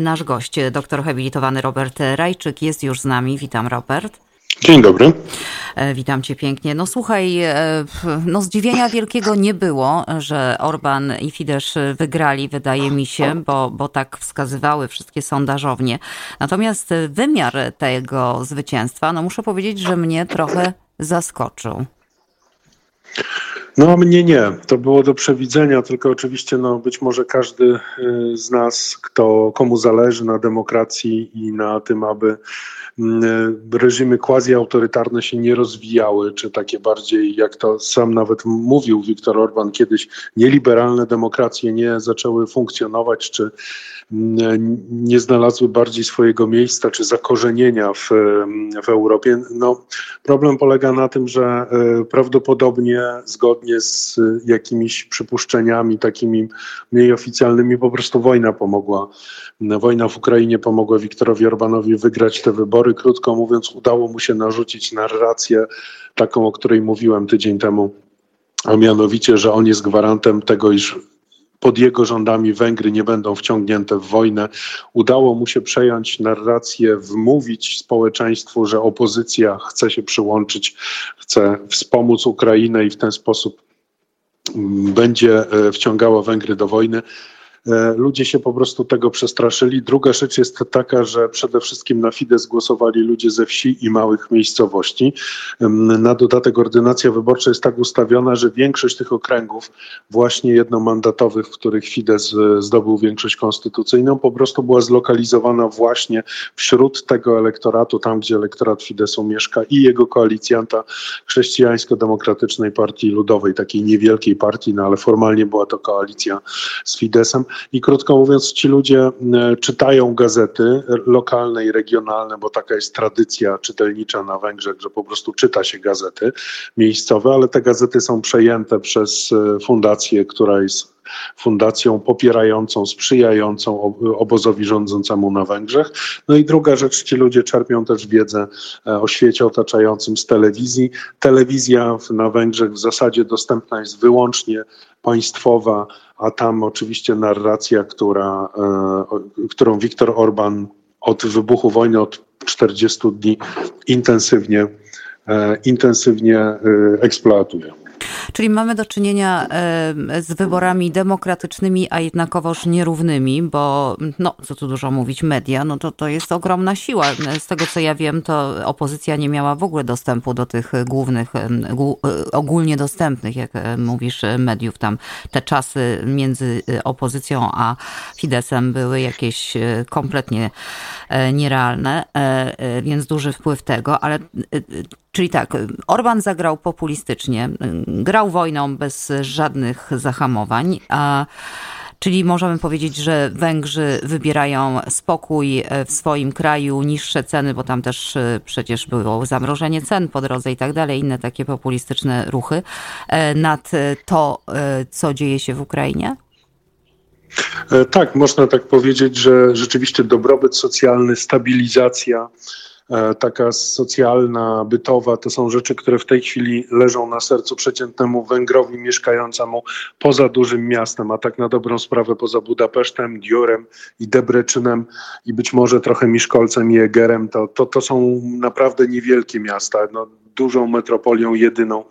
nasz gość, doktor habilitowany Robert Rajczyk, jest już z nami. Witam, Robert. Dzień dobry. E, witam cię pięknie. No słuchaj, e, no zdziwienia wielkiego nie było, że Orban i Fidesz wygrali, wydaje mi się, bo, bo tak wskazywały wszystkie sondażownie. Natomiast wymiar tego zwycięstwa, no muszę powiedzieć, że mnie trochę zaskoczył. No mnie nie. To było do przewidzenia, tylko oczywiście no, być może każdy y, z nas, kto, komu zależy na demokracji i na tym, aby mm, reżimy quasi-autorytarne się nie rozwijały, czy takie bardziej, jak to sam nawet mówił Viktor Orban kiedyś, nieliberalne demokracje nie zaczęły funkcjonować, czy nie znalazły bardziej swojego miejsca czy zakorzenienia w, w Europie. No, problem polega na tym, że e, prawdopodobnie zgodnie z jakimiś przypuszczeniami takimi mniej oficjalnymi po prostu wojna pomogła. Wojna w Ukrainie pomogła Wiktorowi Orbanowi wygrać te wybory. Krótko mówiąc, udało mu się narzucić narrację taką, o której mówiłem tydzień temu, a mianowicie, że on jest gwarantem tego, iż pod jego rządami Węgry nie będą wciągnięte w wojnę. Udało mu się przejąć narrację, wmówić społeczeństwu, że opozycja chce się przyłączyć, chce wspomóc Ukrainę i w ten sposób mm, będzie e, wciągała Węgry do wojny. E, ludzie się po prostu tego przestraszyli. Druga rzecz jest taka, że przede wszystkim na Fidesz głosowali ludzie ze wsi i małych miejscowości. Na dodatek ordynacja wyborcza jest tak ustawiona, że większość tych okręgów, właśnie jednomandatowych, w których Fidesz e, zdobył większość konstytucyjną, po prostu była zlokalizowana właśnie wśród tego elektoratu, tam gdzie elektorat Fideszu mieszka i jego koalicjanta Chrześcijańsko-Demokratycznej Partii Ludowej, takiej niewielkiej partii, no ale formalnie była to koalicja z Fidesem i krótko mówiąc, ci ludzie e, czytają gazety lokalne i regionalne, bo taka jest tradycja czytelnicza na Węgrzech, że po prostu czyta się gazety miejscowe, ale te gazety są przejęte przez e, fundację, która jest fundacją popierającą, sprzyjającą obozowi rządzącemu na Węgrzech. No i druga rzecz, ci ludzie czerpią też wiedzę e, o świecie otaczającym z telewizji. Telewizja na Węgrzech w zasadzie dostępna jest wyłącznie państwowa, a tam oczywiście narracja, która, e, którą Viktor Orban od wybuchu wojny, od 40 dni intensywnie, e, intensywnie eksploatuje. Czyli mamy do czynienia z wyborami demokratycznymi, a jednakowoż nierównymi, bo no, co tu dużo mówić, media, no to to jest ogromna siła. Z tego co ja wiem, to opozycja nie miała w ogóle dostępu do tych głównych, e, ogólnie dostępnych, jak e, mówisz, mediów. Tam te czasy między e, opozycją a Fidesem były jakieś kompletnie nierealne, więc duży wpływ tego, ale Czyli tak, Orban zagrał populistycznie, grał wojną bez żadnych zahamowań, a Czyli możemy powiedzieć, że Węgrzy wybierają spokój w swoim kraju, niższe ceny, bo tam też e, przecież było zamrożenie cen po drodze i tak dalej, inne takie populistyczne ruchy, e, nad to, e, co dzieje się w Ukrainie? Tak, można tak powiedzieć, że rzeczywiście dobrobyt socjalny, stabilizacja E, taka socjalna, bytowa, to są rzeczy, które w tej chwili leżą na sercu przeciętnemu Węgrowi mieszkającemu poza dużym miastem, a tak na dobrą sprawę poza Budapesztem, Diorem i Debreczynem i być może trochę Miszkolcem i Egerem, to, to, to są naprawdę niewielkie miasta. No, dużą metropolią jedyną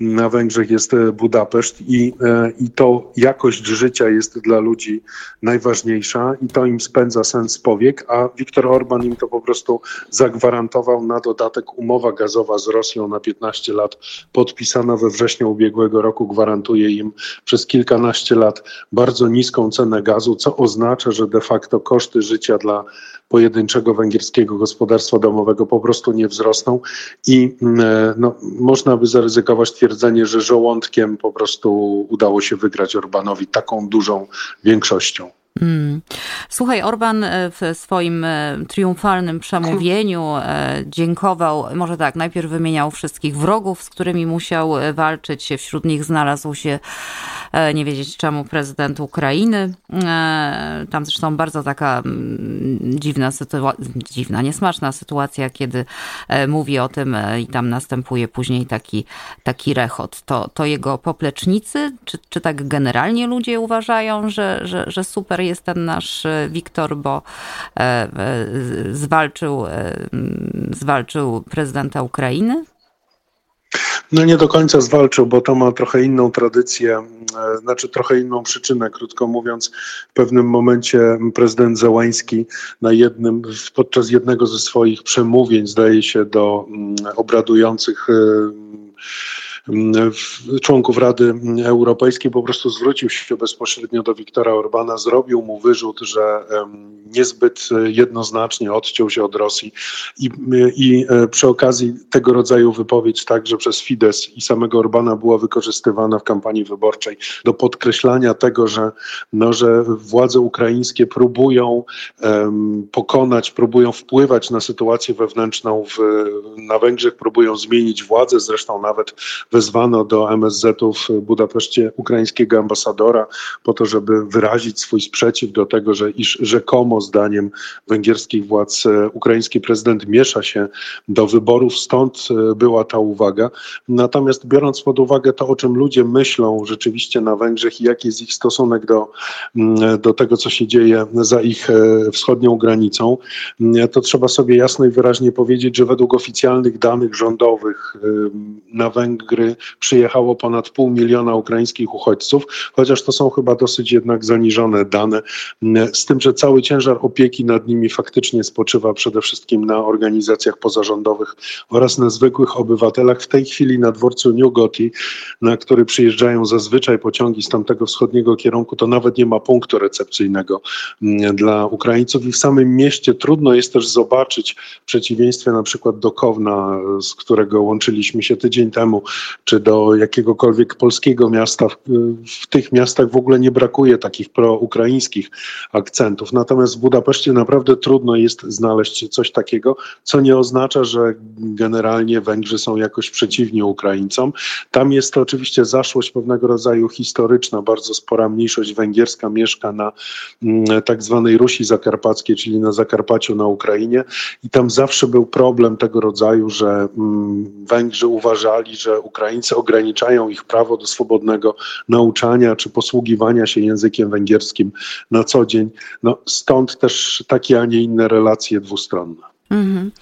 na Węgrzech jest e, Budapeszt i, e, i to jakość życia jest dla ludzi najważniejsza i to im spędza sens powiek, a Viktor Orban im to po prostu zagwarantował na dodatek. Umowa gazowa z Rosją na 15 lat podpisana we wrześniu ubiegłego roku gwarantuje im przez kilkanaście lat bardzo niską cenę gazu, co oznacza, że de facto koszty życia dla pojedynczego węgierskiego gospodarstwa domowego po prostu nie wzrosną i mm, e, no, można by zaryzykować twierdzenie, że żołądkiem po prostu udało się wygrać Orbanowi taką dużą większością. Hmm. Słuchaj, Orban e, w swoim e, triumfalnym przemówieniu dziękował, może tak, najpierw wymieniał wszystkich wrogów, z którymi musiał walczyć. Wśród nich znalazł się E, nie wiedzieć czemu prezydent Ukrainy. E, tam zresztą bardzo taka mm, dziwna sytuacja, dziwna, niesmaczna sytuacja, kiedy e, mówi o tym i tam następuje później taki, taki rechot. To, to jego poplecznicy, czy, czy tak generalnie ludzie uważają, że, że, że super jest ten nasz Wiktor, bo zwalczył, zwalczył prezydenta Ukrainy? No nie do końca zwalczył, bo to ma trochę inną tradycję, e, znaczy trochę inną przyczynę, krótko mówiąc. W pewnym momencie prezydent Załański na jednym, podczas jednego ze swoich przemówień, zdaje się, do obradujących e, członków Rady Europejskiej po prostu zwrócił się bezpośrednio do Wiktora Orbana, zrobił mu wyrzut, że niezbyt jednoznacznie odciął się od Rosji. I, i e, przy okazji tego rodzaju wypowiedź także przez Fidesz i samego Orbana była wykorzystywana w kampanii wyborczej do podkreślania tego, że, no, że władze ukraińskie próbują um, pokonać, próbują wpływać na sytuację wewnętrzną w, na Węgrzech, próbują zmienić władzę, zresztą nawet wezwano do MSZ-u w Budapeszcie ukraińskiego ambasadora po to, żeby wyrazić swój sprzeciw do tego, że iż rzekomo zdaniem węgierskich władz e, ukraiński prezydent miesza się do wyborów, stąd e, była ta uwaga. Natomiast biorąc pod uwagę to, o czym ludzie myślą rzeczywiście na Węgrzech i jaki jest ich stosunek do, do tego, co się dzieje za ich e, wschodnią granicą, to trzeba sobie jasno i wyraźnie powiedzieć, że według oficjalnych danych rządowych na Węgry przyjechało ponad pół miliona ukraińskich uchodźców, chociaż to są chyba dosyć jednak zaniżone dane, z tym, że cały ciężar opieki nad nimi faktycznie spoczywa przede wszystkim na organizacjach pozarządowych oraz na zwykłych obywatelach. W tej chwili na dworcu New Goti, na który przyjeżdżają zazwyczaj pociągi z tamtego wschodniego kierunku, to nawet nie ma punktu recepcyjnego mm, dla Ukraińców i w samym mieście trudno jest też zobaczyć, w przeciwieństwie na przykład do Kowna, z którego łączyliśmy się tydzień temu, czy do jakiegokolwiek polskiego miasta. W, w tych miastach w ogóle nie brakuje takich proukraińskich akcentów. Natomiast w Budapeszcie naprawdę trudno jest znaleźć coś takiego, co nie oznacza, że generalnie Węgrzy są jakoś przeciwni Ukraińcom. Tam jest to oczywiście zaszłość pewnego rodzaju historyczna. Bardzo spora mniejszość węgierska mieszka na mm, tak zwanej Rusi Zakarpackiej, czyli na Zakarpaciu na Ukrainie i tam zawsze był problem tego rodzaju, że mm, Węgrzy uważali, że Ukraińcy ograniczają ich prawo do swobodnego nauczania czy posługiwania się językiem węgierskim na co dzień. No, stąd też takie, a nie inne relacje dwustronne. Mhm.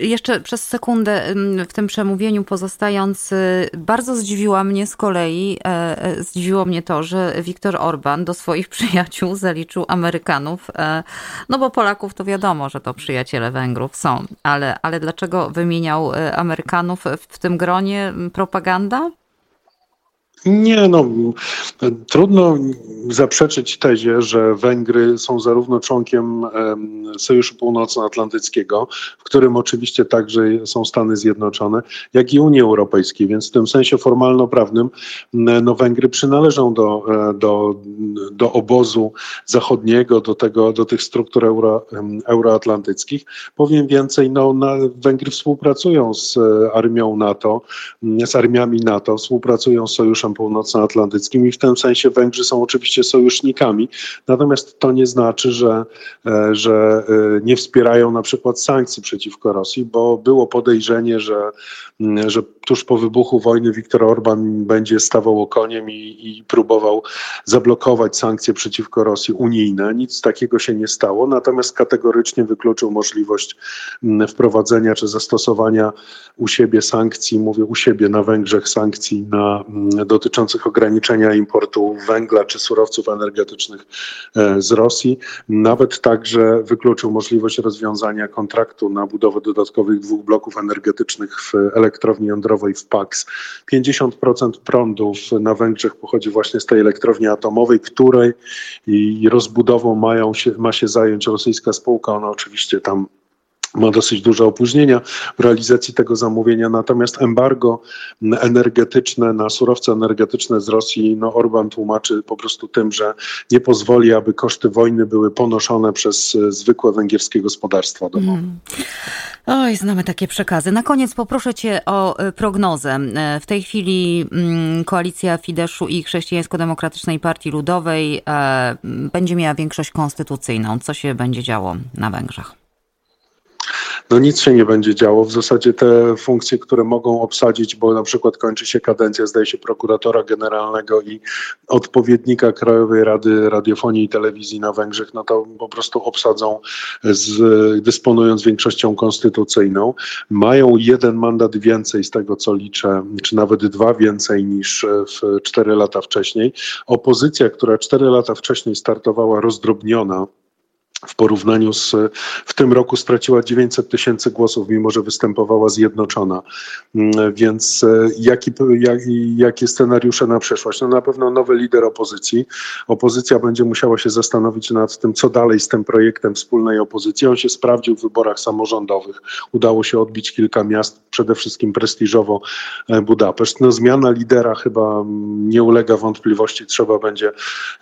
Jeszcze przez sekundę w tym przemówieniu pozostając, y, bardzo zdziwiła mnie z kolei, e, e, zdziwiło mnie to, że Viktor Orban do swoich przyjaciół zaliczył Amerykanów, e, no bo Polaków to wiadomo, że to przyjaciele Węgrów są, ale, ale dlaczego wymieniał Amerykanów w tym gronie? Propaganda? Nie, no trudno zaprzeczyć tezie, że Węgry są zarówno członkiem Sojuszu Północnoatlantyckiego, w którym oczywiście także są Stany Zjednoczone, jak i Unii Europejskiej, więc w tym sensie formalno-prawnym no, Węgry przynależą do, e, do, do obozu zachodniego, do, tego, do tych struktur euro, euroatlantyckich. Powiem więcej, no, na, Węgry współpracują z e, armią NATO, z armiami NATO, współpracują z Sojuszem Północnoatlantyckim i w tym sensie Węgrzy są oczywiście sojusznikami. Natomiast to nie znaczy, że, e, że e, nie wspierają na przykład sankcji przeciwko Rosji, bo było podejrzenie, że, że tuż po wybuchu wojny Viktor Orban będzie stawał okoniem i, i próbował zablokować sankcje przeciwko Rosji unijne. Nic takiego się nie stało, natomiast kategorycznie wykluczył możliwość wprowadzenia czy zastosowania u siebie sankcji, mówię u siebie na Węgrzech sankcji na, dotyczących ograniczenia importu węgla czy surowców energetycznych e, z Rosji. Nawet także wykluczył możliwość rozwiązania kontraktu na budowę dodatkowych dwóch bloków energetycznych w elektrowni jądrowej w PAX. 50% prądu na Węgrzech pochodzi właśnie z tej elektrowni atomowej, której rozbudową mają się, ma się zająć rosyjska spółka. Ona oczywiście tam ma dosyć duże opóźnienia w realizacji tego zamówienia, natomiast embargo energetyczne na surowce energetyczne z Rosji, no Orban tłumaczy po prostu tym, że nie pozwoli, aby koszty wojny były ponoszone przez e, zwykłe węgierskie gospodarstwa domowe. Mm. Oj, znamy takie przekazy. Na koniec poproszę Cię o e, prognozę. E, w tej chwili mm, koalicja Fideszu i Chrześcijańsko-Demokratycznej Partii Ludowej będzie miała większość konstytucyjną. Co się będzie działo na Węgrzech? No nic się nie będzie działo. W zasadzie te funkcje, które mogą obsadzić, bo na przykład kończy się kadencja, zdaje się, prokuratora generalnego i odpowiednika Krajowej Rady Radiofonii i Telewizji na Węgrzech, no to po prostu obsadzą z, dysponując większością konstytucyjną. Mają jeden mandat więcej z tego, co liczę, czy nawet dwa więcej niż w cztery lata wcześniej. Opozycja, która cztery lata wcześniej startowała rozdrobniona, w porównaniu z w tym roku straciła 900 tysięcy głosów, mimo że występowała zjednoczona. Mm, więc e, jaki, jak, jakie scenariusze na przyszłość? No na pewno nowy lider opozycji. Opozycja będzie musiała się zastanowić nad tym, co dalej z tym projektem wspólnej opozycji. On się sprawdził w wyborach samorządowych. Udało się odbić kilka miast, przede wszystkim prestiżowo e, Budapeszt. No, zmiana lidera chyba mm, nie ulega wątpliwości. Trzeba będzie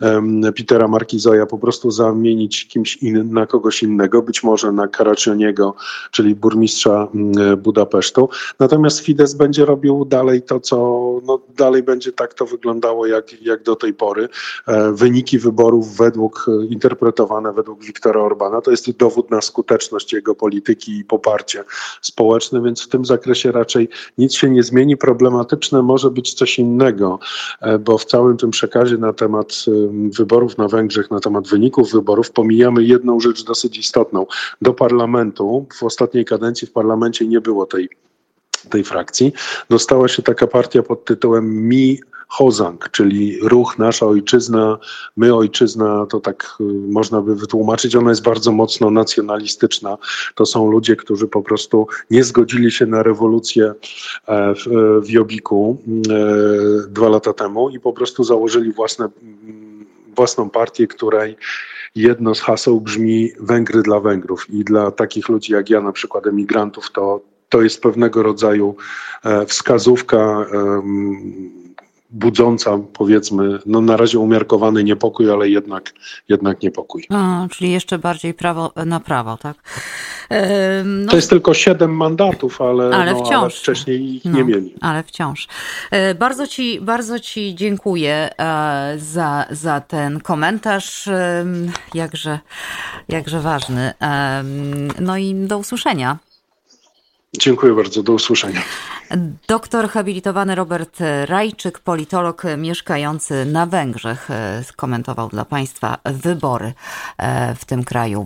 um, Petera Markizoja po prostu zamienić kimś in, na kogoś innego, być może na Karacioniego, czyli burmistrza mm, Budapesztu. Natomiast Fidesz będzie robił dalej to, co no, dalej będzie tak to wyglądało jak, jak do tej pory. E, wyniki wyborów według interpretowane według Viktora Orbana to jest dowód na skuteczność jego polityki i poparcie społeczne, więc w tym zakresie raczej nic się nie zmieni. Problematyczne może być coś innego, e, bo w całym tym przekazie na temat wyborów na Węgrzech, na temat wyników wyborów pomijamy jedną rzecz dosyć istotną. Do parlamentu, w ostatniej kadencji w parlamencie nie było tej, tej frakcji. Dostała się taka partia pod tytułem Mi Hozang, czyli ruch Nasza Ojczyzna, My Ojczyzna, to tak y, można by wytłumaczyć. Ona jest bardzo mocno nacjonalistyczna. To są ludzie, którzy po prostu nie zgodzili się na rewolucję e, w, w Jobiku e, dwa lata temu i po prostu założyli własne, własną partię, której jedno z haseł brzmi Węgry dla Węgrów. I dla takich ludzi jak ja, na przykład emigrantów, to, to jest pewnego rodzaju e, wskazówka budząca, powiedzmy, no na razie umiarkowany niepokój, ale jednak, jednak niepokój. A, czyli jeszcze bardziej prawo na prawo, tak? no, to jest tylko siedem mandatów, ale, ale, no, wciąż. ale wcześniej ich no, nie mieli. Ale wciąż. E, bardzo ci, bardzo ci dziękuję e, za, za ten komentarz, jakże, jakże ważny. No i do usłyszenia. Dziękuję bardzo, do usłyszenia. Doktor habilitowany Robert Rajczyk, politolog mieszkający na Węgrzech, skomentował dla Państwa wybory e, w tym kraju.